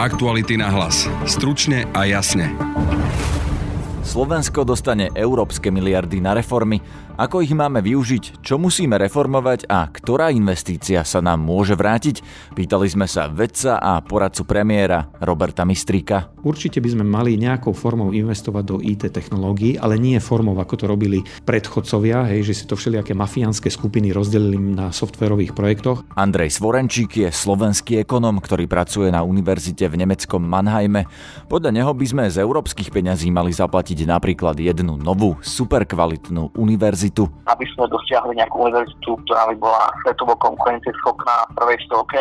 Aktuality na hlas. Stručne a jasne. Slovensko dostane európske miliardy na reformy. Ako ich máme využiť, čo musíme reformovať a ktorá investícia sa nám môže vrátiť? Pýtali sme sa vedca a poradcu premiéra Roberta Mistríka. Určite by sme mali nejakou formou investovať do IT technológií, ale nie formou, ako to robili predchodcovia, hej, že si to všelijaké mafiánske skupiny rozdelili na softverových projektoch. Andrej Svorenčík je slovenský ekonom, ktorý pracuje na univerzite v nemeckom Mannheime. Podľa neho by sme z európskych peňazí mali zaplatiť napríklad jednu novú, superkvalitnú univerzitu univerzitu. Aby sme dosiahli nejakú univerzitu, ktorá by bola svetovo konkurencieschopná v prvej stovke,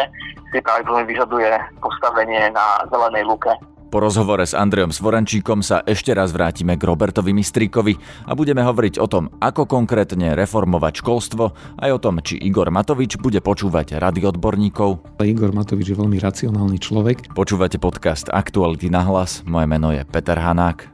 si pravdepodobne vyžaduje postavenie na zelenej luke. Po rozhovore s Andrejom Svorančíkom sa ešte raz vrátime k Robertovi Mistríkovi a budeme hovoriť o tom, ako konkrétne reformovať školstvo, aj o tom, či Igor Matovič bude počúvať rady odborníkov. Igor Matovič je veľmi racionálny človek. Počúvate podcast Aktuality na hlas, moje meno je Peter Hanák.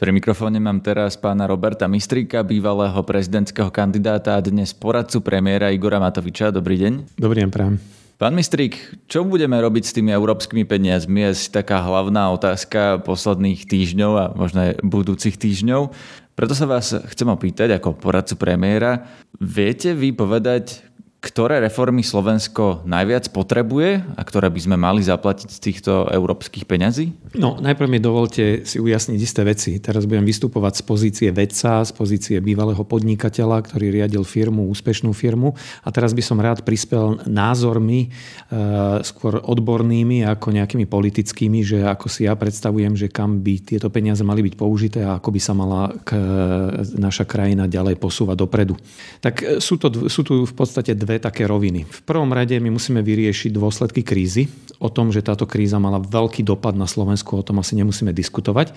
Pri mikrofóne mám teraz pána Roberta Mistríka, bývalého prezidentského kandidáta a dnes poradcu premiéra Igora Matoviča. Dobrý deň. Dobrý deň, prám. Pán Mistrík, čo budeme robiť s tými európskymi peniazmi? Je taká hlavná otázka posledných týždňov a možno aj budúcich týždňov. Preto sa vás chcem opýtať ako poradcu premiéra. Viete vy povedať, ktoré reformy Slovensko najviac potrebuje a ktoré by sme mali zaplatiť z týchto európskych peňazí? No, najprv mi dovolte si ujasniť isté veci. Teraz budem vystupovať z pozície vedca, z pozície bývalého podnikateľa, ktorý riadil firmu, úspešnú firmu. A teraz by som rád prispel názormi, e, skôr odbornými ako nejakými politickými, že ako si ja predstavujem, že kam by tieto peniaze mali byť použité a ako by sa mala k, naša krajina ďalej posúvať dopredu. Tak e, sú, to, sú tu v podstate dve dve také roviny. V prvom rade my musíme vyriešiť dôsledky krízy. O tom, že táto kríza mala veľký dopad na Slovensku, o tom asi nemusíme diskutovať.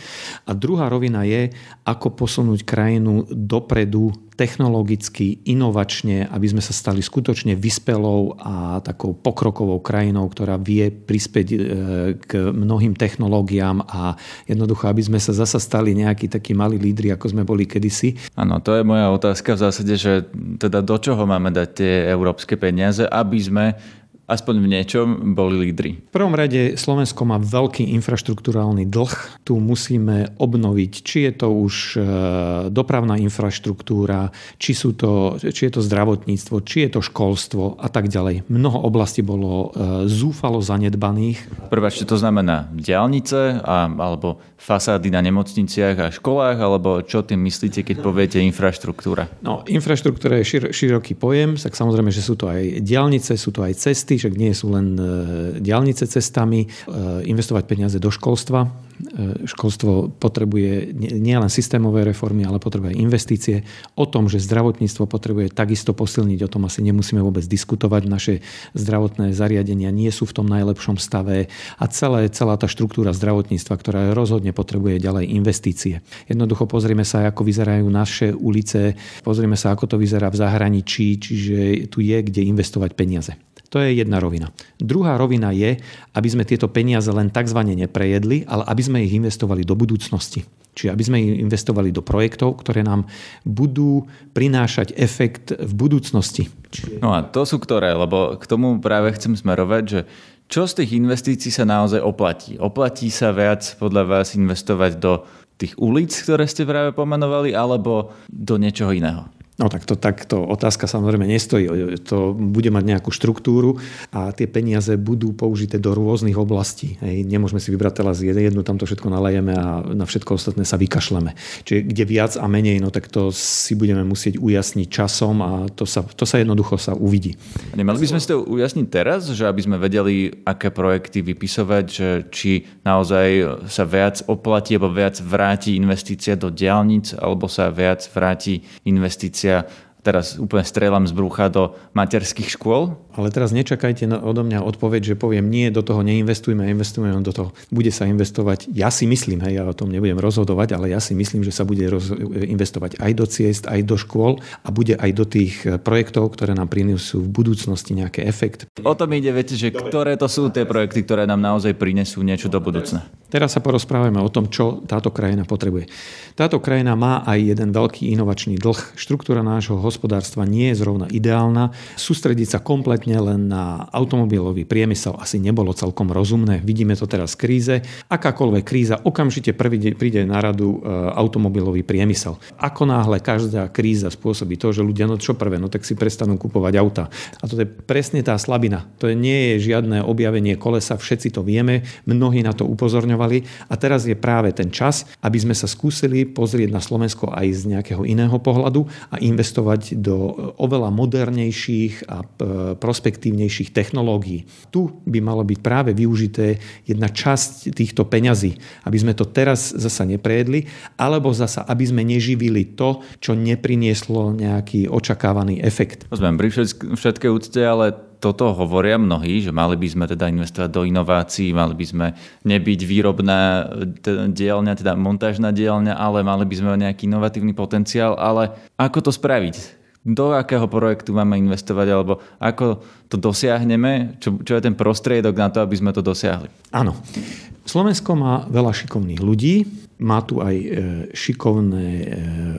A druhá rovina je, ako posunúť krajinu dopredu technologicky, inovačne, aby sme sa stali skutočne vyspelou a takou pokrokovou krajinou, ktorá vie prispäť e, k mnohým technológiám a jednoducho, aby sme sa zasa stali nejakí takí malí lídri, ako sme boli kedysi. Áno, to je moja otázka v zásade, že teda do čoho máme dať tie európske peniaze, aby sme aspoň v niečom boli lídri? V prvom rade Slovensko má veľký infraštruktúrálny dlh. Tu musíme obnoviť, či je to už e, dopravná infraštruktúra, či, sú to, či je to zdravotníctvo, či je to školstvo a tak ďalej. Mnoho oblastí bolo e, zúfalo zanedbaných. Prváčte to znamená diálnice a, alebo fasády na nemocniciach a školách, alebo čo tým myslíte, keď poviete infraštruktúra? No, infraštruktúra je šir, široký pojem, tak samozrejme, že sú to aj diálnice, sú to aj cesty, však nie sú len e, diálnice cestami, e, investovať peniaze do školstva. E, školstvo potrebuje nielen systémové reformy, ale potrebuje investície. O tom, že zdravotníctvo potrebuje takisto posilniť, o tom asi nemusíme vôbec diskutovať. Naše zdravotné zariadenia nie sú v tom najlepšom stave a celé, celá tá štruktúra zdravotníctva, ktorá rozhodne potrebuje ďalej investície. Jednoducho pozrieme sa, ako vyzerajú naše ulice, pozrieme sa, ako to vyzerá v zahraničí, čiže tu je kde investovať peniaze. To je jedna rovina. Druhá rovina je, aby sme tieto peniaze len tzv. neprejedli, ale aby sme ich investovali do budúcnosti. Čiže aby sme ich investovali do projektov, ktoré nám budú prinášať efekt v budúcnosti. No a to sú ktoré? Lebo k tomu práve chcem smerovať, že čo z tých investícií sa naozaj oplatí? Oplatí sa viac podľa vás investovať do tých ulic, ktoré ste práve pomenovali, alebo do niečoho iného? No tak to, takto otázka samozrejme nestojí. To bude mať nejakú štruktúru a tie peniaze budú použité do rôznych oblastí. Hej. Nemôžeme si vybrať teraz jednu, tam to všetko nalejeme a na všetko ostatné sa vykašleme. Čiže kde viac a menej, no tak to si budeme musieť ujasniť časom a to sa, to sa jednoducho sa uvidí. A nemali by sme si to ujasniť teraz, že aby sme vedeli, aké projekty vypisovať, že či naozaj sa viac oplatí alebo viac vráti investícia do diálnic alebo sa viac vráti investícia investícia teraz úplne strieľam z brucha do materských škôl. Ale teraz nečakajte odo mňa odpoveď, že poviem nie, do toho neinvestujme, investujeme do toho. Bude sa investovať, ja si myslím, hej, ja o tom nebudem rozhodovať, ale ja si myslím, že sa bude roz, investovať aj do ciest, aj do škôl a bude aj do tých projektov, ktoré nám prinesú v budúcnosti nejaký efekt. O tom ide, viete, že ktoré to sú tie projekty, ktoré nám naozaj prinesú niečo do budúcna. Teraz sa porozprávame o tom, čo táto krajina potrebuje. Táto krajina má aj jeden veľký inovačný dlh. Štruktúra nášho hospodárstva nie je zrovna ideálna. Sústrediť sa kompletne kompletne len na automobilový priemysel asi nebolo celkom rozumné. Vidíme to teraz v kríze. Akákoľvek kríza okamžite prvý príde na radu e, automobilový priemysel. Ako náhle každá kríza spôsobí to, že ľudia, no čo prvé, no tak si prestanú kupovať auta. A to je presne tá slabina. To nie je žiadne objavenie kolesa, všetci to vieme, mnohí na to upozorňovali a teraz je práve ten čas, aby sme sa skúsili pozrieť na Slovensko aj z nejakého iného pohľadu a investovať do oveľa modernejších a e, prospektívnejších technológií. Tu by malo byť práve využité jedna časť týchto peňazí, aby sme to teraz zasa neprejedli, alebo zasa, aby sme neživili to, čo neprinieslo nejaký očakávaný efekt. Rozumiem, pri všetkej úcte, ale toto hovoria mnohí, že mali by sme teda investovať do inovácií, mali by sme nebyť výrobná dielňa, teda montážna dielňa, ale mali by sme nejaký inovatívny potenciál, ale ako to spraviť? Do akého projektu máme investovať alebo ako to dosiahneme, čo, čo je ten prostriedok na to, aby sme to dosiahli. Áno. Slovensko má veľa šikovných ľudí, má tu aj e, šikovné e,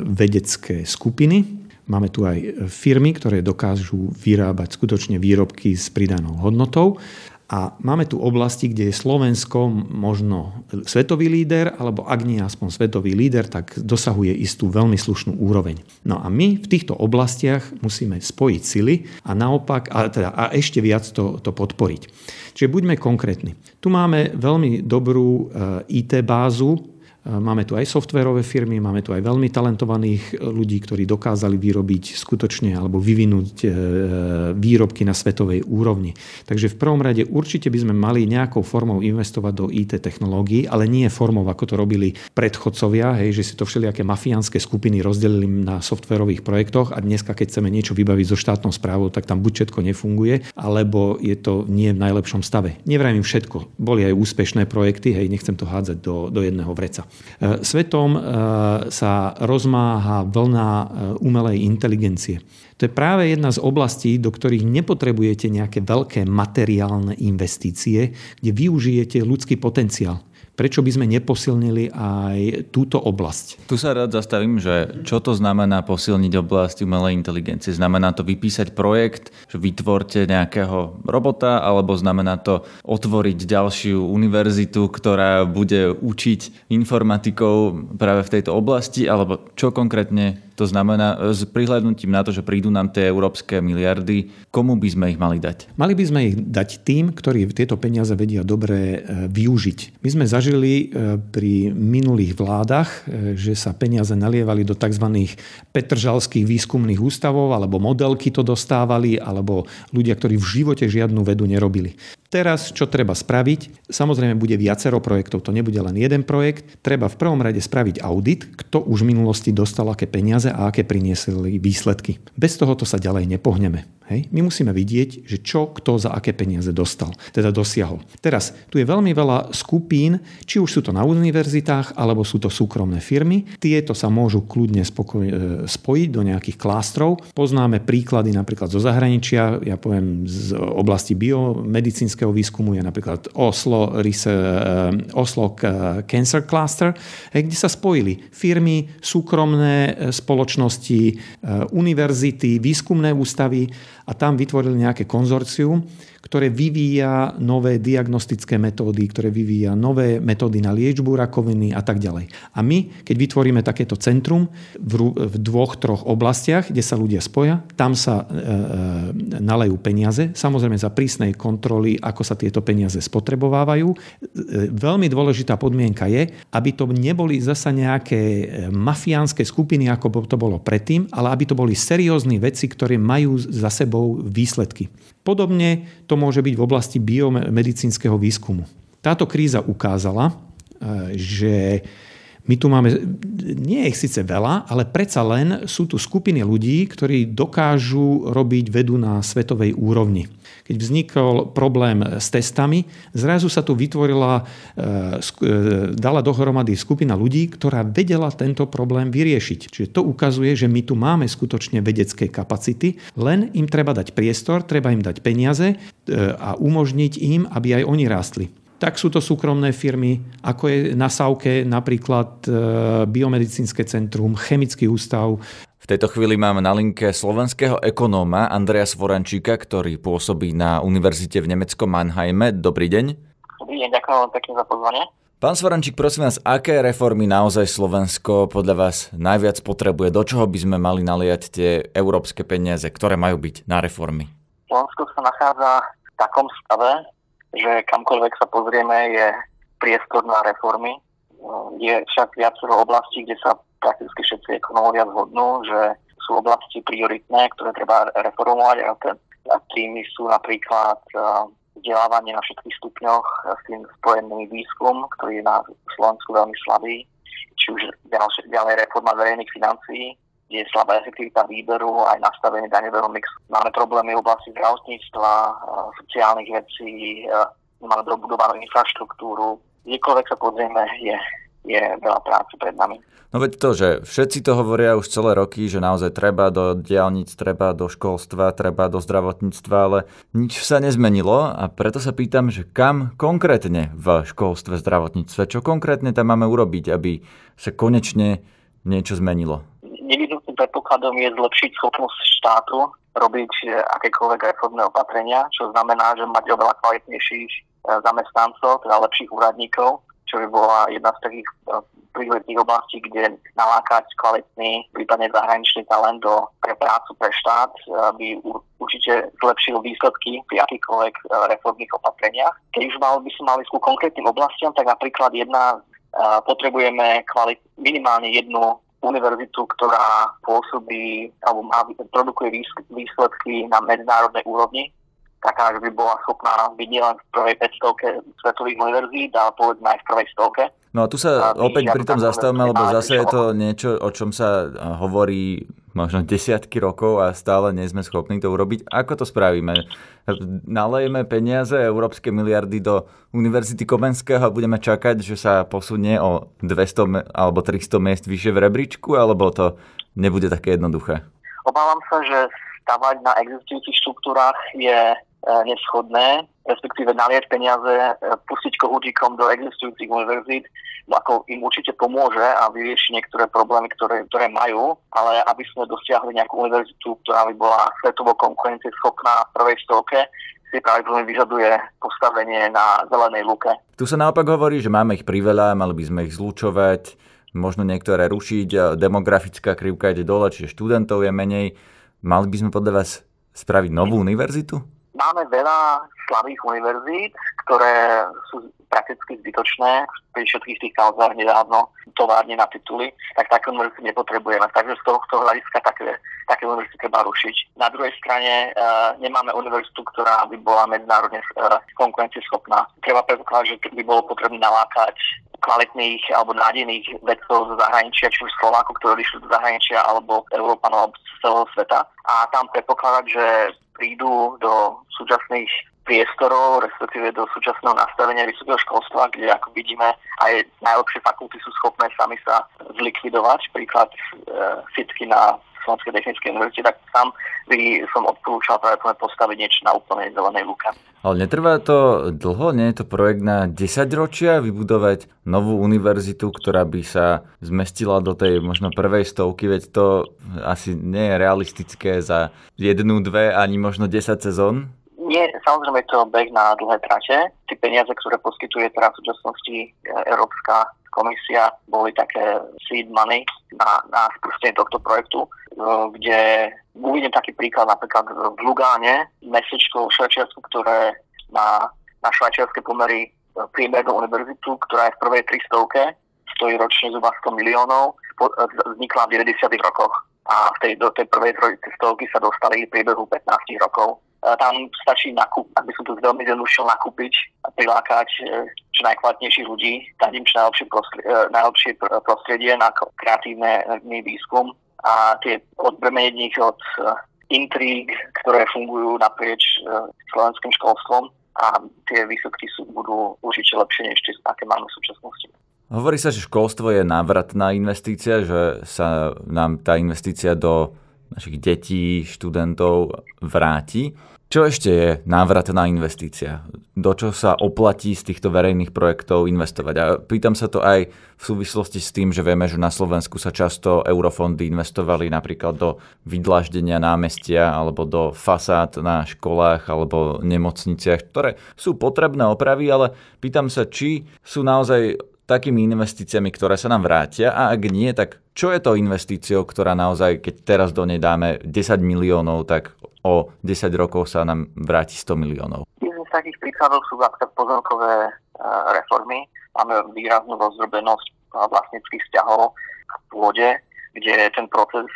vedecké skupiny, Máme tu aj firmy, ktoré dokážu vyrábať skutočne výrobky s pridanou hodnotou. A máme tu oblasti, kde je Slovensko možno svetový líder, alebo ak nie aspoň svetový líder, tak dosahuje istú veľmi slušnú úroveň. No a my v týchto oblastiach musíme spojiť sily a naopak, a, teda, a ešte viac to, to podporiť. Čiže buďme konkrétni. Tu máme veľmi dobrú IT bázu, Máme tu aj softverové firmy, máme tu aj veľmi talentovaných ľudí, ktorí dokázali vyrobiť skutočne alebo vyvinúť e, výrobky na svetovej úrovni. Takže v prvom rade určite by sme mali nejakou formou investovať do IT technológií, ale nie formou, ako to robili predchodcovia, hej, že si to všelijaké mafiánske skupiny rozdelili na softverových projektoch a dneska, keď chceme niečo vybaviť so štátnou správou, tak tam buď všetko nefunguje, alebo je to nie v najlepšom stave. Nevrajím všetko. Boli aj úspešné projekty, hej, nechcem to hádzať do, do jedného vreca. E, svetom e, sa rozmáha vlna e, umelej inteligencie. To je práve jedna z oblastí, do ktorých nepotrebujete nejaké veľké materiálne investície, kde využijete ľudský potenciál. Prečo by sme neposilnili aj túto oblasť? Tu sa rád zastavím, že čo to znamená posilniť oblasť umelej inteligencie? Znamená to vypísať projekt, že vytvorte nejakého robota, alebo znamená to otvoriť ďalšiu univerzitu, ktorá bude učiť informatikov práve v tejto oblasti, alebo čo konkrétne to znamená, s prihľadnutím na to, že prídu nám tie európske miliardy, komu by sme ich mali dať? Mali by sme ich dať tým, ktorí tieto peniaze vedia dobre e, využiť. My sme zažili e, pri minulých vládach, e, že sa peniaze nalievali do tzv. petržalských výskumných ústavov, alebo modelky to dostávali, alebo ľudia, ktorí v živote žiadnu vedu nerobili. Teraz, čo treba spraviť? Samozrejme, bude viacero projektov, to nebude len jeden projekt. Treba v prvom rade spraviť audit, kto už v minulosti dostal aké peniaze a aké priniesli výsledky. Bez tohoto sa ďalej nepohneme. Hej? My musíme vidieť, že čo kto za aké peniaze dostal, teda dosiahol. Teraz, tu je veľmi veľa skupín, či už sú to na univerzitách, alebo sú to súkromné firmy. Tieto sa môžu kľudne spokoj, e, spojiť do nejakých klástrov. Poznáme príklady napríklad zo zahraničia, ja poviem z oblasti biomedicínskeho výskumu je napríklad Oslo, e, Oslo Cancer Cluster, kde sa spojili firmy, súkromné spoločnosti, univerzity, výskumné ústavy a tam vytvorili nejaké konzorcium, ktoré vyvíja nové diagnostické metódy, ktoré vyvíja nové metódy na liečbu rakoviny a tak ďalej. A my, keď vytvoríme takéto centrum v, v dvoch, troch oblastiach, kde sa ľudia spoja, tam sa e, e, nalejú peniaze, samozrejme za prísnej kontroly, ako sa tieto peniaze spotrebovávajú. E, veľmi dôležitá podmienka je, aby to neboli zasa nejaké e, mafiánske skupiny, ako to bolo predtým, ale aby to boli seriózni veci, ktoré majú za sebou výsledky. Podobne to môže byť v oblasti biomedicínskeho výskumu. Táto kríza ukázala, e, že my tu máme, nie je ich síce veľa, ale predsa len sú tu skupiny ľudí, ktorí dokážu robiť vedu na svetovej úrovni. Keď vznikol problém s testami, zrazu sa tu vytvorila, e, e, dala dohromady skupina ľudí, ktorá vedela tento problém vyriešiť. Čiže to ukazuje, že my tu máme skutočne vedecké kapacity, len im treba dať priestor, treba im dať peniaze a umožniť im, aby aj oni rástli tak sú to súkromné firmy, ako je na Savke napríklad e, Biomedicínske centrum, Chemický ústav, V tejto chvíli máme na linke slovenského ekonóma Andreja Svorančíka, ktorý pôsobí na univerzite v nemeckom Mannheime. Dobrý deň. Dobrý deň, ďakujem pekne za pozvanie. Pán Svorančík, prosím vás, aké reformy naozaj Slovensko podľa vás najviac potrebuje? Do čoho by sme mali naliať tie európske peniaze, ktoré majú byť na reformy? Slovensko sa nachádza v takom stave, že kamkoľvek sa pozrieme, je priestor na reformy. Je však viacero oblastí, kde sa prakticky všetci ekonómovia zhodnú, že sú oblasti prioritné, ktoré treba reformovať a, ten, a tými sú napríklad vzdelávanie na všetkých stupňoch s tým spojený výskum, ktorý je na Slovensku veľmi slabý, či už ďalej reforma verejných financií, je slabá efektivita výberu, aj nastavenie daňového mixu. Máme problémy v oblasti zdravotníctva, sociálnych vecí, máme dobudovanú infraštruktúru. Kdekoľvek sa pozrieme, je je veľa práce pred nami. No veď to, že všetci to hovoria už celé roky, že naozaj treba do diálnic, treba do školstva, treba do zdravotníctva, ale nič sa nezmenilo a preto sa pýtam, že kam konkrétne v školstve, zdravotníctve, čo konkrétne tam máme urobiť, aby sa konečne niečo zmenilo? Predpokladom je zlepšiť schopnosť štátu robiť akékoľvek reformné opatrenia, čo znamená, že mať oveľa kvalitnejších eh, zamestnancov, teda lepších úradníkov, čo by bola jedna z takých eh, prioritných oblastí, kde nalákať kvalitný, prípadne zahraničný talent do, pre prácu pre štát eh, by určite zlepšil výsledky pri akýchkoľvek reformných opatreniach. Keď už mal, by sme mali ku konkrétnym oblastiam, tak napríklad jedna potrebujeme kvalit, minimálne jednu univerzitu, ktorá pôsobí alebo má, produkuje výsledky na medzinárodnej úrovni taká, že by bola schopná byť nielen v prvej 500 svetových univerzít, ale povedzme aj v prvej stovke. No a tu sa a opäť pri tom zastavíme, lebo zase je to niečo, o čom sa hovorí možno desiatky rokov a stále nie sme schopní to urobiť. Ako to spravíme? Nalejeme peniaze, európske miliardy do Univerzity Komenského a budeme čakať, že sa posunie o 200 alebo 300 miest vyššie v rebríčku, alebo to nebude také jednoduché? Obávam sa, že stavať na existujúcich štruktúrach je neschodné, respektíve naliať peniaze, e, pustiť kohútikom do existujúcich univerzít, ako im určite pomôže a vyrieši niektoré problémy, ktoré, ktoré majú, ale aby sme dosiahli nejakú univerzitu, ktorá by bola svetovo konkurencieschopná v prvej stovke, si pravdepodobne vyžaduje postavenie na zelenej luke. Tu sa naopak hovorí, že máme ich priveľa, mali by sme ich zlučovať, možno niektoré rušiť, demografická krivka ide dole, čiže študentov je menej. Mali by sme podľa vás spraviť novú univerzitu? Máme veľa slabých univerzít, ktoré sú prakticky zbytočné. Pri všetkých tých kauzách nedávno továrne na tituly, tak také univerzity nepotrebujeme. Takže z tohto hľadiska také, také univerzity treba rušiť. Na druhej strane e, nemáme univerzitu, ktorá by bola medzinárodne e, konkurencieschopná. Treba predpokladať, že by bolo potrebné nalákať kvalitných alebo nádejných vedcov zo zahraničia, či už Slovákov, ktorí išli do zahraničia, alebo Európanov alebo z celého sveta. A tam predpokladať, že prídu do súčasných priestorov, respektíve do súčasného nastavenia vysokého školstva, kde ako vidíme aj najlepšie fakulty sú schopné sami sa zlikvidovať. Príklad e, fitky na Slovenskej technickej univerzite, tak tam by som odporúčal práve postaviť niečo na úplne zelenej luke. Ale netrvá to dlho? Nie je to projekt na 10 ročia vybudovať novú univerzitu, ktorá by sa zmestila do tej možno prvej stovky, veď to asi nie je realistické za jednu, dve, ani možno 10 sezón? Nie, samozrejme je to beh na dlhé trate. Tie peniaze, ktoré poskytuje teraz v súčasnosti e, Európska komisia, boli také seed money na, na spustenie tohto projektu. Eh, kde uvidím taký príklad napríklad v Lugáne, mestečko v Švajčiarsku, ktoré má na švajčiarske pomery eh, priemernú univerzitu, ktorá je v prvej 300 stojí ročne zhruba 100 miliónov, vznikla v 90. rokoch a v tej, do tej prvej stovky sa dostali v priebehu 15 rokov. Tam stačí nakup, ak by som to veľmi zjednodušil nakúpiť a prilákať čo najkvalitnejších ľudí, dať im čo najlepšie, prostredie, najlepšie prostredie na kreatívny výskum a tie odbremenenie od eh, intríg, ktoré fungujú naprieč eh, slovenským školstvom a tie výsledky sú, budú určite lepšie než tie, aké máme v súčasnosti. Hovorí sa, že školstvo je návratná investícia, že sa nám tá investícia do našich detí, študentov vráti. Čo ešte je návratná investícia? Do čo sa oplatí z týchto verejných projektov investovať? A pýtam sa to aj v súvislosti s tým, že vieme, že na Slovensku sa často eurofondy investovali napríklad do vydláždenia námestia alebo do fasád na školách alebo nemocniciach, ktoré sú potrebné opravy, ale pýtam sa, či sú naozaj takými investíciami, ktoré sa nám vrátia a ak nie, tak čo je to investíciou, ktorá naozaj, keď teraz do nej dáme 10 miliónov, tak o 10 rokov sa nám vráti 100 miliónov. Jedným z takých príkladov sú napríklad pozemkové e, reformy. Máme výraznú rozdrobenosť e, vlastnických vzťahov v pôde, kde ten proces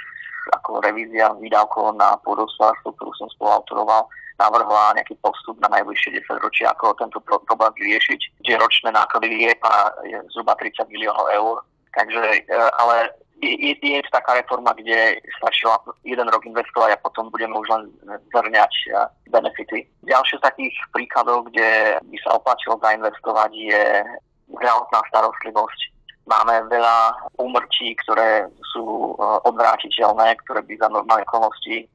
ako revízia výdavkov na pôdospodárstvo, ktorú som spoluautoroval, navrhla nejaký postup na najbližšie 10 ročí, ako tento problém vyriešiť, kde ročné náklady je zhruba 30 miliónov eur. Takže, e, ale je, je, je taká reforma, kde stačilo jeden rok investovať a potom budeme už len zhrňať eh, benefity. Ďalšie z takých príkladov, kde by sa oplatilo zainvestovať, je zdravotná starostlivosť. Máme veľa úmrtí, ktoré sú eh, odvrátiteľné, ktoré by za normálne okolnosti,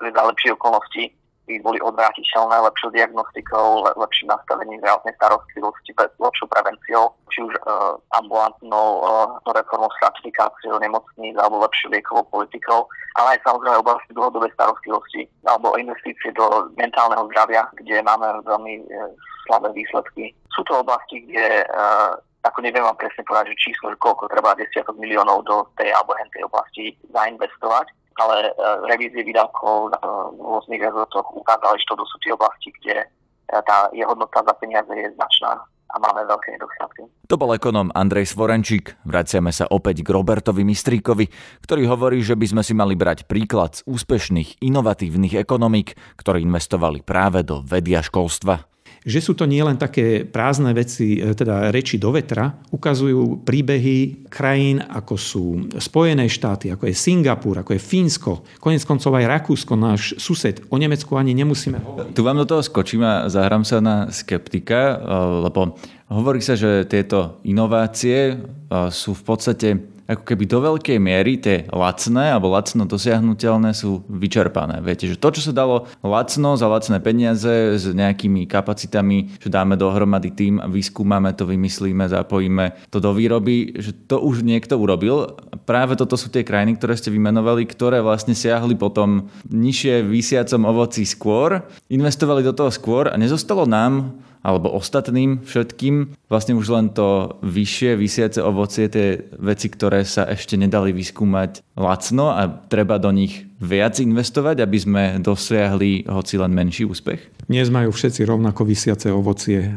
za lepšie okolnosti by boli odvrátiteľné lepšou diagnostikou, le, lepším nastavením zdravotnej starostlivosti, lepšou prevenciou, či už uh, ambulantnou uh, reformou stratifikáciou nemocníc alebo lepšou liekovou politikou, ale aj samozrejme oblasti dlhodobej starostlivosti alebo investície do mentálneho zdravia, kde máme veľmi uh, slabé výsledky. Sú to oblasti, kde uh, ako neviem vám presne povedať, že číslo, že koľko treba desiatok miliónov do tej alebo tej oblasti zainvestovať, ale e, revízie výdavkov e, v rôznych rezortoch ukázali, že to sú tie oblasti, kde e, tá je hodnota za peniaze je značná a máme veľké nedostatky. To bol ekonom Andrej Svorenčík. Vraciame sa opäť k Robertovi Mistríkovi, ktorý hovorí, že by sme si mali brať príklad z úspešných, inovatívnych ekonomík, ktoré investovali práve do vedia školstva že sú to nielen také prázdne veci, e, teda reči do vetra, ukazujú príbehy krajín, ako sú Spojené štáty, ako je Singapur, ako je Fínsko, konec koncov aj Rakúsko, náš sused. O Nemecku ani nemusíme hovoriť. Tu vám do toho skočím a zahrám sa na skeptika, e, lebo hovorí sa, že tieto inovácie e, sú v podstate ako keby do veľkej miery tie lacné alebo lacno dosiahnutelné sú vyčerpané. Viete, že to, čo sa dalo lacno za lacné peniaze s nejakými kapacitami, že dáme dohromady tým, vyskúmame to, vymyslíme, zapojíme to do výroby, že to už niekto urobil. Práve toto sú tie krajiny, ktoré ste vymenovali, ktoré vlastne siahli potom nižšie vysiacom ovoci skôr, investovali do toho skôr a nezostalo nám alebo ostatným všetkým. Vlastne už len to vyššie vysiace ovocie, tie veci, ktoré sa ešte nedali vyskúmať lacno a treba do nich viac investovať, aby sme dosiahli hoci len menší úspech? Dnes majú všetci rovnako vysiace ovocie. E,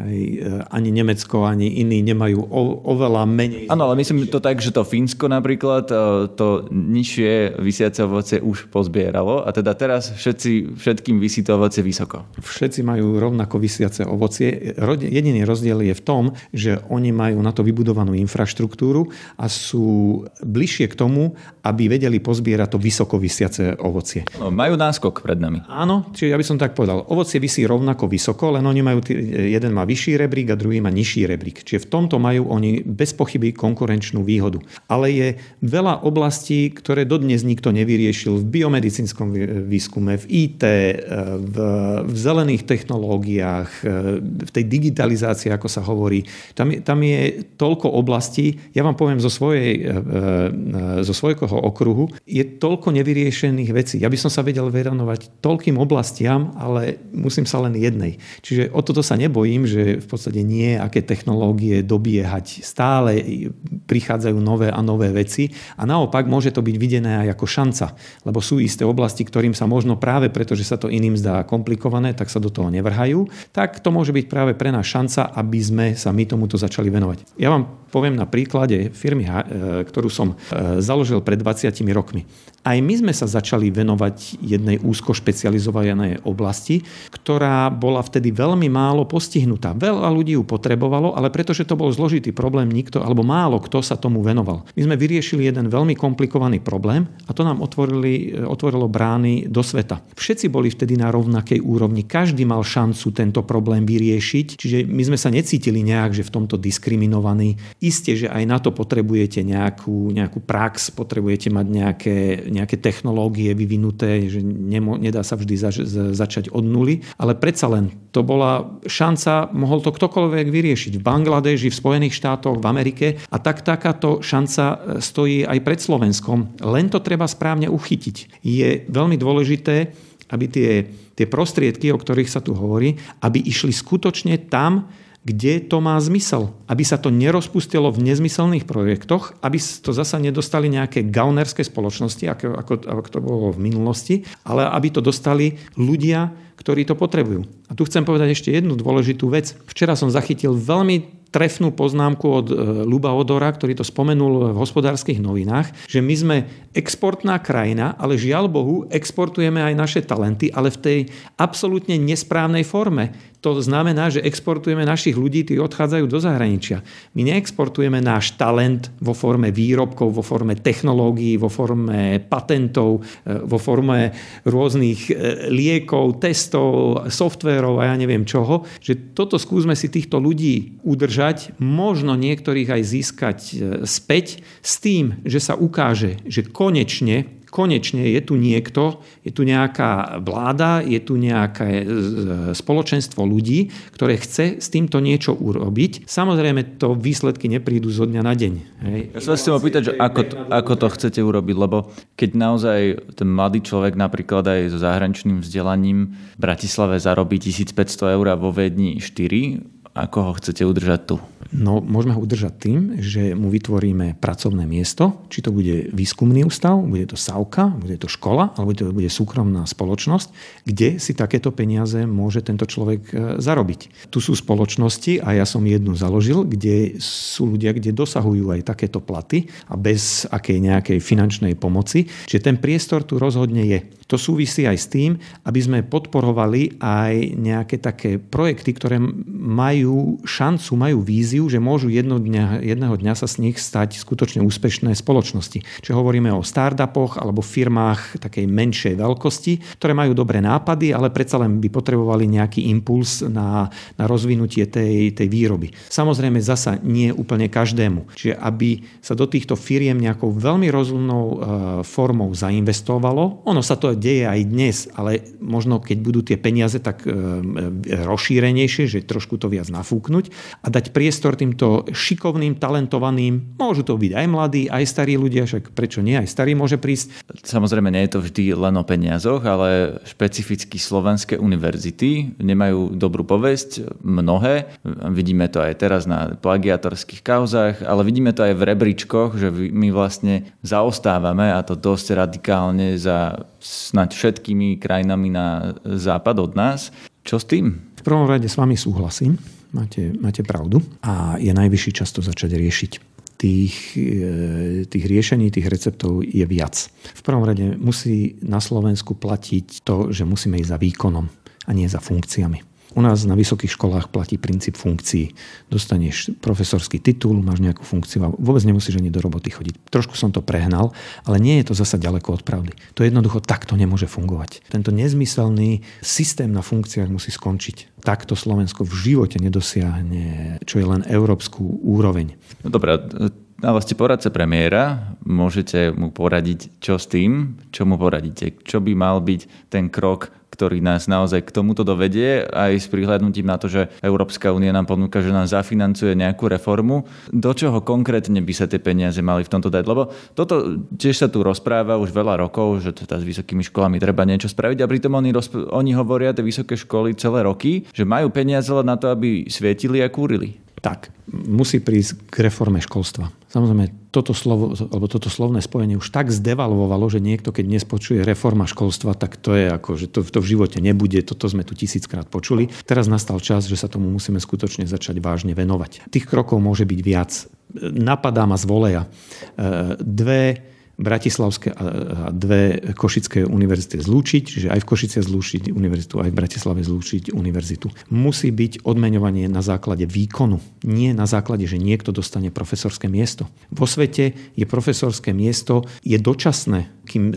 ani Nemecko, ani iní nemajú oveľa menej. Áno, ale myslím to tak, že to Fínsko napríklad e, to nižšie vysiace ovocie už pozbieralo a teda teraz všetci, všetkým vysí to ovocie vysoko. Všetci majú rovnako vysiace ovocie. Jediný rozdiel je v tom, že oni majú na to vybudovanú infraštruktúru a sú bližšie k tomu, aby vedeli pozbierať to vysoko vysiace ovocie. No, majú náskok pred nami. Áno, čiže ja by som tak povedal. Ovocie vysí rovnako vysoko, len oni majú, jeden má vyšší rebrík a druhý má nižší rebrík. Čiže v tomto majú oni bez pochyby konkurenčnú výhodu. Ale je veľa oblastí, ktoré dodnes nikto nevyriešil v biomedicínskom výskume, v IT, v, v zelených technológiách, v tej digitalizácii, ako sa hovorí. Tam, tam je toľko oblastí. Ja vám poviem zo, svojej, zo svojho okruhu, je toľko nevyriešených vecí. Ja by som sa vedel venovať toľkým oblastiam, ale musím sa len jednej. Čiže o toto sa nebojím, že v podstate nie aké technológie dobiehať. Stále prichádzajú nové a nové veci a naopak môže to byť videné aj ako šanca, lebo sú isté oblasti, ktorým sa možno práve preto, že sa to iným zdá komplikované, tak sa do toho nevrhajú, tak to môže byť práve pre nás šanca, aby sme sa my tomuto začali venovať. Ja vám poviem na príklade firmy, e, ktorú som e, založil pred 20 rokmi. Aj my sme sa začali venovať jednej úzko špecializovanej oblasti, ktorá bola vtedy veľmi málo postihnutá. Veľa ľudí ju potrebovalo, ale pretože to bol zložitý problém, nikto alebo málo kto sa tomu venoval. My sme vyriešili jeden veľmi komplikovaný problém a to nám otvorili, otvorilo brány do sveta. Všetci boli vtedy na rovnakej úrovni, každý mal šancu tento problém vyriešiť, čiže my sme sa necítili nejak, že v tomto diskriminovaní. Isté, že aj na to potrebujete nejakú, nejakú prax, potrebujete mať nejaké, nejaké technológie vyvinuté, že nemo, nedá sa vždy zač- začať od nuly, ale predsa len to bola šanca, mohol to ktokoľvek vyriešiť v Bangladeži, v Spojených štátoch, v Amerike a tak takáto šanca stojí aj pred Slovenskom. Len to treba správne uchytiť. Je veľmi dôležité, aby tie, tie prostriedky, o ktorých sa tu hovorí, aby išli skutočne tam, kde to má zmysel. Aby sa to nerozpustilo v nezmyselných projektoch, aby to zasa nedostali nejaké gaunerské spoločnosti, ako, ako, ako to bolo v minulosti, ale aby to dostali ľudia, ktorí to potrebujú. A tu chcem povedať ešte jednu dôležitú vec. Včera som zachytil veľmi trefnú poznámku od e, Luba Odora, ktorý to spomenul v hospodárskych novinách, že my sme exportná krajina, ale žiaľ Bohu, exportujeme aj naše talenty, ale v tej absolútne nesprávnej forme. To znamená, že exportujeme našich ľudí, tí odchádzajú do zahraničia. My neexportujeme náš talent vo forme výrobkov, vo forme technológií, vo forme patentov, e, vo forme rôznych e, liekov, testov, softvérov a ja neviem čoho. Že toto skúsme si týchto ľudí udržať, možno niektorých aj získať e, späť s tým, že sa ukáže, že konečne konečne je tu niekto, je tu nejaká vláda, je tu nejaké e, spoločenstvo ľudí, ktoré chce s týmto niečo urobiť. Samozrejme, to výsledky neprídu zo dňa na deň. Hej. Ja sa vás chcem opýtať, že ako to, ako to chcete urobiť, lebo keď naozaj ten mladý človek napríklad aj so zahraničným vzdelaním v Bratislave zarobí 1500 eur a vo Viedni 4, ako ho chcete udržať tu? No, môžeme ho udržať tým, že mu vytvoríme pracovné miesto, či to bude výskumný ústav, bude to SAUKA, bude to škola, alebo to bude súkromná spoločnosť, kde si takéto peniaze môže tento človek e, zarobiť. Tu sú spoločnosti, a ja som jednu založil, kde sú ľudia, kde dosahujú aj takéto platy a bez akej nejakej finančnej pomoci. Čiže ten priestor tu rozhodne je. To súvisí aj s tým, aby sme podporovali aj nejaké také projekty, ktoré majú šancu, majú víziu, že môžu jedno dňa, jedného dňa sa z nich stať skutočne úspešné spoločnosti. Čiže hovoríme o startupoch alebo firmách takej menšej veľkosti, ktoré majú dobré nápady, ale predsa len by potrebovali nejaký impuls na, na rozvinutie tej, tej výroby. Samozrejme zasa nie úplne každému. Čiže aby sa do týchto firiem nejakou veľmi rozumnou e, formou zainvestovalo, ono sa to deje aj dnes, ale možno keď budú tie peniaze tak e, e, rozšírenejšie, že trošku to viac nafúknuť a dať priestor týmto šikovným, talentovaným, môžu to byť aj mladí, aj starí ľudia, však prečo nie, aj starý môže prísť. Samozrejme nie je to vždy len o peniazoch, ale špecificky slovenské univerzity nemajú dobrú povesť, mnohé. Vidíme to aj teraz na plagiatorských kauzách, ale vidíme to aj v rebríčkoch, že my vlastne zaostávame a to dosť radikálne za snať všetkými krajinami na západ od nás. Čo s tým? V prvom rade s vami súhlasím, máte, máte pravdu a je najvyšší čas to začať riešiť tých, e, tých riešení, tých receptov je viac. V prvom rade musí na Slovensku platiť to, že musíme ísť za výkonom a nie za funkciami. U nás na vysokých školách platí princíp funkcií. Dostaneš profesorský titul, máš nejakú funkciu a vôbec nemusíš ani do roboty chodiť. Trošku som to prehnal, ale nie je to zasa ďaleko od pravdy. To jednoducho takto nemôže fungovať. Tento nezmyselný systém na funkciách musí skončiť. Takto Slovensko v živote nedosiahne, čo je len európsku úroveň. No dobré, ale ste poradce premiéra, môžete mu poradiť čo s tým, čo mu poradíte, čo by mal byť ten krok ktorý nás naozaj k tomuto dovedie, aj s prihľadnutím na to, že Európska únia nám ponúka, že nám zafinancuje nejakú reformu. Do čoho konkrétne by sa tie peniaze mali v tomto dať? Lebo toto tiež sa tu rozpráva už veľa rokov, že teda s vysokými školami treba niečo spraviť a pritom oni, rozp- oni hovoria, tie vysoké školy celé roky, že majú peniaze len na to, aby svietili a kúrili. Tak, musí prísť k reforme školstva. Samozrejme, toto, slovo, alebo toto slovné spojenie už tak zdevalvovalo, že niekto, keď dnes počuje reforma školstva, tak to je ako, že to, to v živote nebude, toto sme tu tisíckrát počuli. Teraz nastal čas, že sa tomu musíme skutočne začať vážne venovať. Tých krokov môže byť viac. Napadá ma z voleja. E, dve Bratislavské a dve Košické univerzity zlúčiť, čiže aj v Košice zlúčiť univerzitu, aj v Bratislave zlúčiť univerzitu. Musí byť odmeňovanie na základe výkonu, nie na základe, že niekto dostane profesorské miesto. Vo svete je profesorské miesto je dočasné Kým e,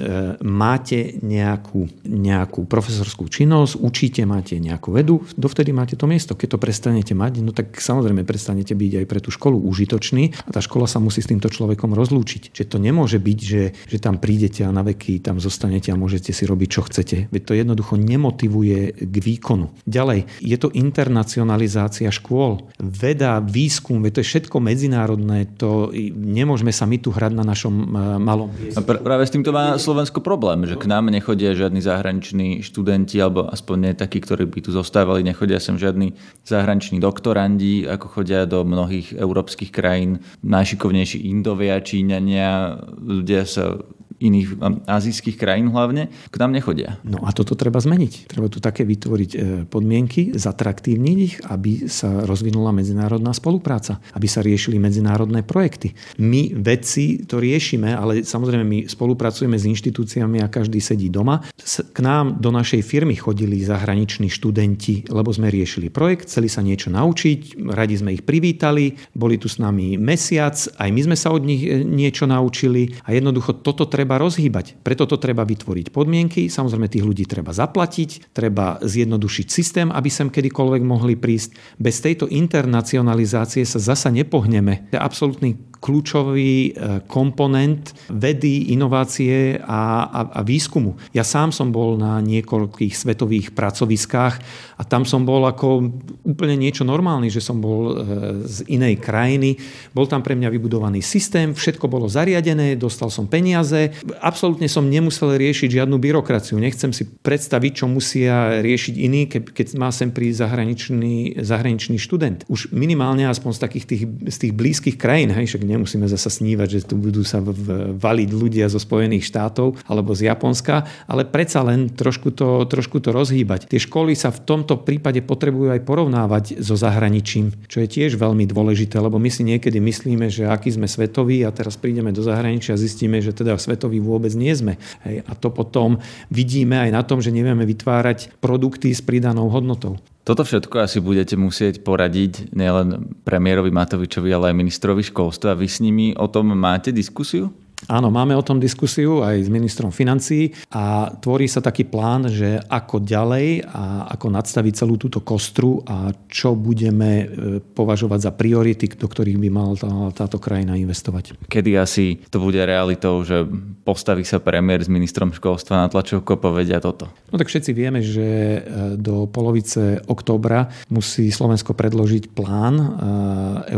máte nejakú, nejakú profesorskú činnosť, učíte, máte nejakú vedu, dovtedy máte to miesto. Keď to prestanete mať, no tak samozrejme prestanete byť aj pre tú školu užitočný a tá škola sa musí s týmto človekom rozlúčiť. Čiže to nemôže byť, že, že tam prídete a na veky tam zostanete a môžete si robiť, čo chcete. Veď to jednoducho nemotivuje k výkonu. Ďalej, je to internacionalizácia škôl. Veda, výskum, veď to je všetko medzinárodné, to nemôžeme sa my tu hrať na našom e, malom pr- práve s týmto má Slovensko problém, že k nám nechodia žiadni zahraniční študenti, alebo aspoň nie takí, ktorí by tu zostávali, nechodia sem žiadni zahraniční doktorandi, ako chodia do mnohých európskych krajín, najšikovnejší Indovia, Číňania, ľudia sa iných azijských krajín hlavne, k nám nechodia. No a toto treba zmeniť. Treba tu také vytvoriť e, podmienky, zatraktívniť ich, aby sa rozvinula medzinárodná spolupráca, aby sa riešili medzinárodné projekty. My vedci to riešime, ale samozrejme my spolupracujeme s inštitúciami a každý sedí doma. K nám do našej firmy chodili zahraniční študenti, lebo sme riešili projekt, chceli sa niečo naučiť, radi sme ich privítali, boli tu s nami mesiac, aj my sme sa od nich e, niečo naučili a jednoducho toto treba treba rozhýbať. Preto to treba vytvoriť podmienky, samozrejme tých ľudí treba zaplatiť, treba zjednodušiť systém, aby sem kedykoľvek mohli prísť. Bez tejto internacionalizácie sa zasa nepohneme. Absolútny kľúčový e, komponent vedy, inovácie a, a, a výskumu. Ja sám som bol na niekoľkých svetových pracoviskách a tam som bol ako úplne niečo normálne, že som bol e, z inej krajiny. Bol tam pre mňa vybudovaný systém, všetko bolo zariadené, dostal som peniaze. Absolútne som nemusel riešiť žiadnu byrokraciu. Nechcem si predstaviť, čo musia riešiť iní, keď má sem prísť zahraničný, zahraničný študent. Už minimálne aspoň z takých tých, z tých blízkych krajín, hej, však nemusíme zasa snívať, že tu budú sa valiť ľudia zo Spojených štátov alebo z Japonska, ale predsa len trošku to, trošku to rozhýbať. Tie školy sa v tomto prípade potrebujú aj porovnávať so zahraničím, čo je tiež veľmi dôležité, lebo my si niekedy myslíme, že aký sme svetoví a teraz prídeme do zahraničia a zistíme, že teda svetoví vôbec nie sme. Hej, a to potom vidíme aj na tom, že nevieme vytvárať produkty s pridanou hodnotou. Toto všetko asi budete musieť poradiť nielen premiérovi Matovičovi, ale aj ministrovi školstva. Vy s nimi o tom máte diskusiu? Áno, máme o tom diskusiu aj s ministrom financií a tvorí sa taký plán, že ako ďalej a ako nadstaviť celú túto kostru a čo budeme e, považovať za priority, do ktorých by mala tá, táto krajina investovať. Kedy asi to bude realitou, že postaví sa premiér s ministrom školstva na tlačovku a povedia toto? No tak všetci vieme, že e, do polovice októbra musí Slovensko predložiť plán e,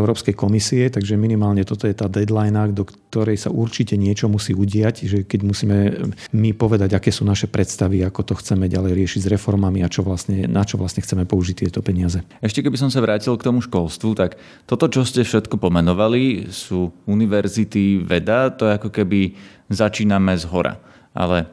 Európskej komisie, takže minimálne toto je tá deadline, do ktorej sa určite určite niečo musí udiať, že keď musíme my povedať, aké sú naše predstavy, ako to chceme ďalej riešiť s reformami a čo vlastne, na čo vlastne chceme použiť tieto peniaze. Ešte keby som sa vrátil k tomu školstvu, tak toto, čo ste všetko pomenovali, sú univerzity, veda, to je ako keby začíname z hora. Ale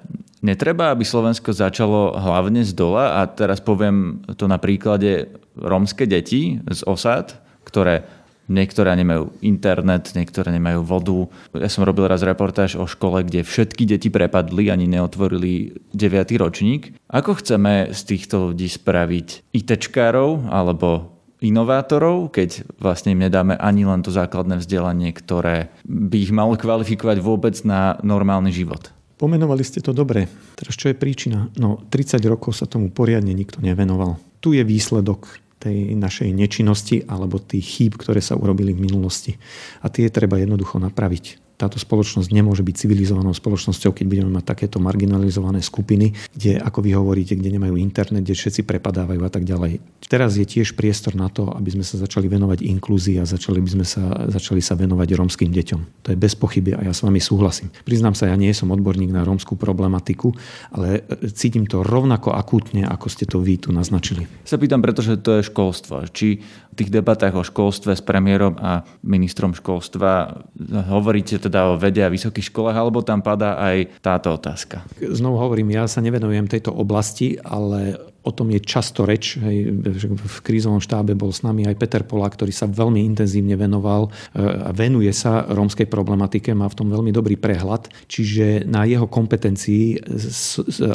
Netreba, aby Slovensko začalo hlavne z dola a teraz poviem to na príklade rómske deti z osad, ktoré Niektoré nemajú internet, niektoré nemajú vodu. Ja som robil raz reportáž o škole, kde všetky deti prepadli, ani neotvorili 9. ročník. Ako chceme z týchto ľudí spraviť ITčkárov alebo inovátorov, keď vlastne im nedáme ani len to základné vzdelanie, ktoré by ich malo kvalifikovať vôbec na normálny život? Pomenovali ste to dobre. Teraz čo je príčina? No 30 rokov sa tomu poriadne nikto nevenoval. Tu je výsledok tej našej nečinnosti alebo tých chýb, ktoré sa urobili v minulosti. A tie treba jednoducho napraviť táto spoločnosť nemôže byť civilizovanou spoločnosťou, keď budeme mať takéto marginalizované skupiny, kde, ako vy hovoríte, kde nemajú internet, kde všetci prepadávajú a tak ďalej. Teraz je tiež priestor na to, aby sme sa začali venovať inklúzii a začali by sme sa, začali sa venovať rómskym deťom. To je bez pochyby a ja s vami súhlasím. Priznám sa, ja nie som odborník na rómskú problematiku, ale cítim to rovnako akútne, ako ste to vy tu naznačili. Sa pýtam, pretože to je školstvo. Či tých debatách o školstve s premiérom a ministrom školstva hovoríte teda o vede a vysokých školách, alebo tam padá aj táto otázka? Znovu hovorím, ja sa nevenujem tejto oblasti, ale o tom je často reč. Hej, v krízovom štábe bol s nami aj Peter Pola, ktorý sa veľmi intenzívne venoval e, a venuje sa rómskej problematike, má v tom veľmi dobrý prehľad. Čiže na jeho kompetencii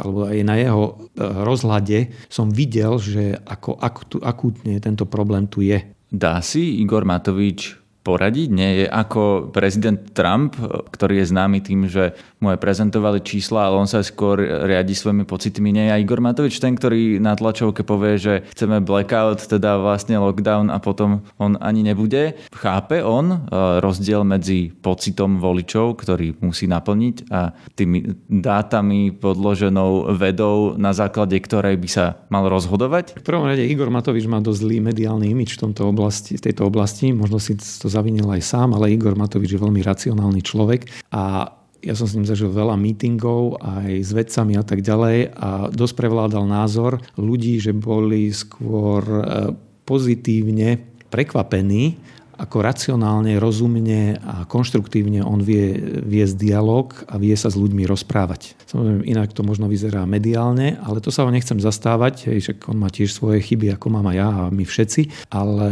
alebo aj na jeho e, rozhľade som videl, že ako akútne tento problém tu je. Dá si Igor Matovič poradiť? Nie je ako prezident Trump, ktorý je známy tým, že mu aj prezentovali čísla, ale on sa skôr riadi svojimi pocitmi. Nie je Igor Matovič ten, ktorý na tlačovke povie, že chceme blackout, teda vlastne lockdown a potom on ani nebude. Chápe on e, rozdiel medzi pocitom voličov, ktorý musí naplniť a tými dátami podloženou vedou, na základe ktorej by sa mal rozhodovať? V prvom rade Igor Matovič má dosť zlý mediálny imič v, tomto oblasti, tejto oblasti. Možno si to zavinil aj sám, ale Igor Matovič je veľmi racionálny človek a ja som s ním zažil veľa meetingov aj s vedcami a tak ďalej a dosť prevládal názor ľudí, že boli skôr e, pozitívne prekvapení ako racionálne, rozumne a konštruktívne on vie viesť dialog a vie sa s ľuďmi rozprávať. Samozrejme, inak to možno vyzerá mediálne, ale to sa ho nechcem zastávať, že on má tiež svoje chyby, ako mám aj ja a my všetci, ale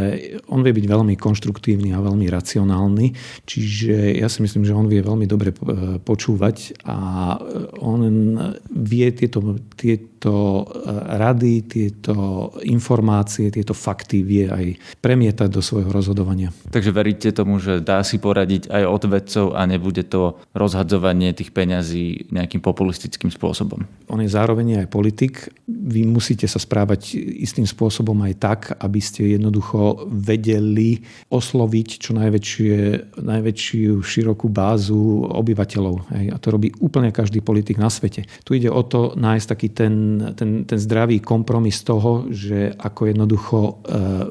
on vie byť veľmi konštruktívny a veľmi racionálny, čiže ja si myslím, že on vie veľmi dobre počúvať a on vie tieto, tieto rady, tieto informácie, tieto fakty vie aj premietať do svojho rozhodovania. Takže veríte tomu, že dá si poradiť aj od vedcov a nebude to rozhadzovanie tých peňazí nejakým populistickým spôsobom? On je zároveň aj politik. Vy musíte sa správať istým spôsobom aj tak, aby ste jednoducho vedeli osloviť čo najväčšie, najväčšiu širokú bázu obyvateľov. A to robí úplne každý politik na svete. Tu ide o to nájsť taký ten, ten, ten zdravý kompromis toho, že ako jednoducho e,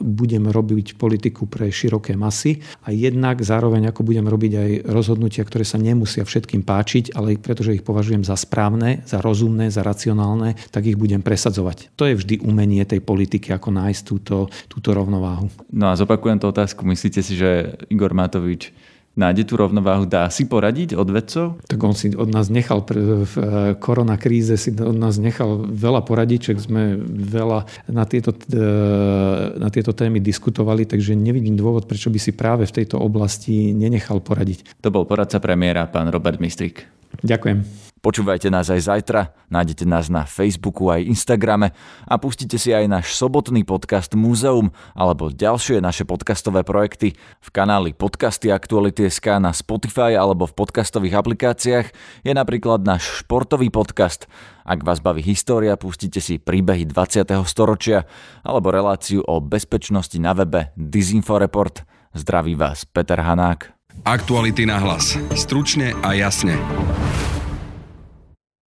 budem robiť politiku pre široké masy a jednak zároveň ako budem robiť aj rozhodnutia, ktoré sa nemusia všetkým páčiť, ale pretože ich považujem za správne, za rozumné, za racionálne, tak ich budem presadzovať. To je vždy umenie tej politiky, ako nájsť túto, túto rovnováhu. No a zopakujem tú otázku. Myslíte si, že Igor Matovič nájde tú rovnováhu, dá si poradiť od vedcov? Tak on si od nás nechal v eh, koronakríze si od nás nechal veľa poradiček, sme veľa na tieto, eh, na tieto témy diskutovali, takže nevidím dôvod, prečo by si práve v tejto oblasti nenechal poradiť. To bol poradca premiéra, pán Robert Mistrik. Ďakujem. Počúvajte nás aj zajtra, nájdete nás na Facebooku aj Instagrame a pustite si aj náš sobotný podcast Múzeum alebo ďalšie naše podcastové projekty v kanáli Podcasty Aktuality.sk na Spotify alebo v podcastových aplikáciách je napríklad náš športový podcast. Ak vás baví história, pustite si príbehy 20. storočia alebo reláciu o bezpečnosti na webe Disinforeport. Zdraví vás Peter Hanák. Aktuality na hlas. Stručne a jasne.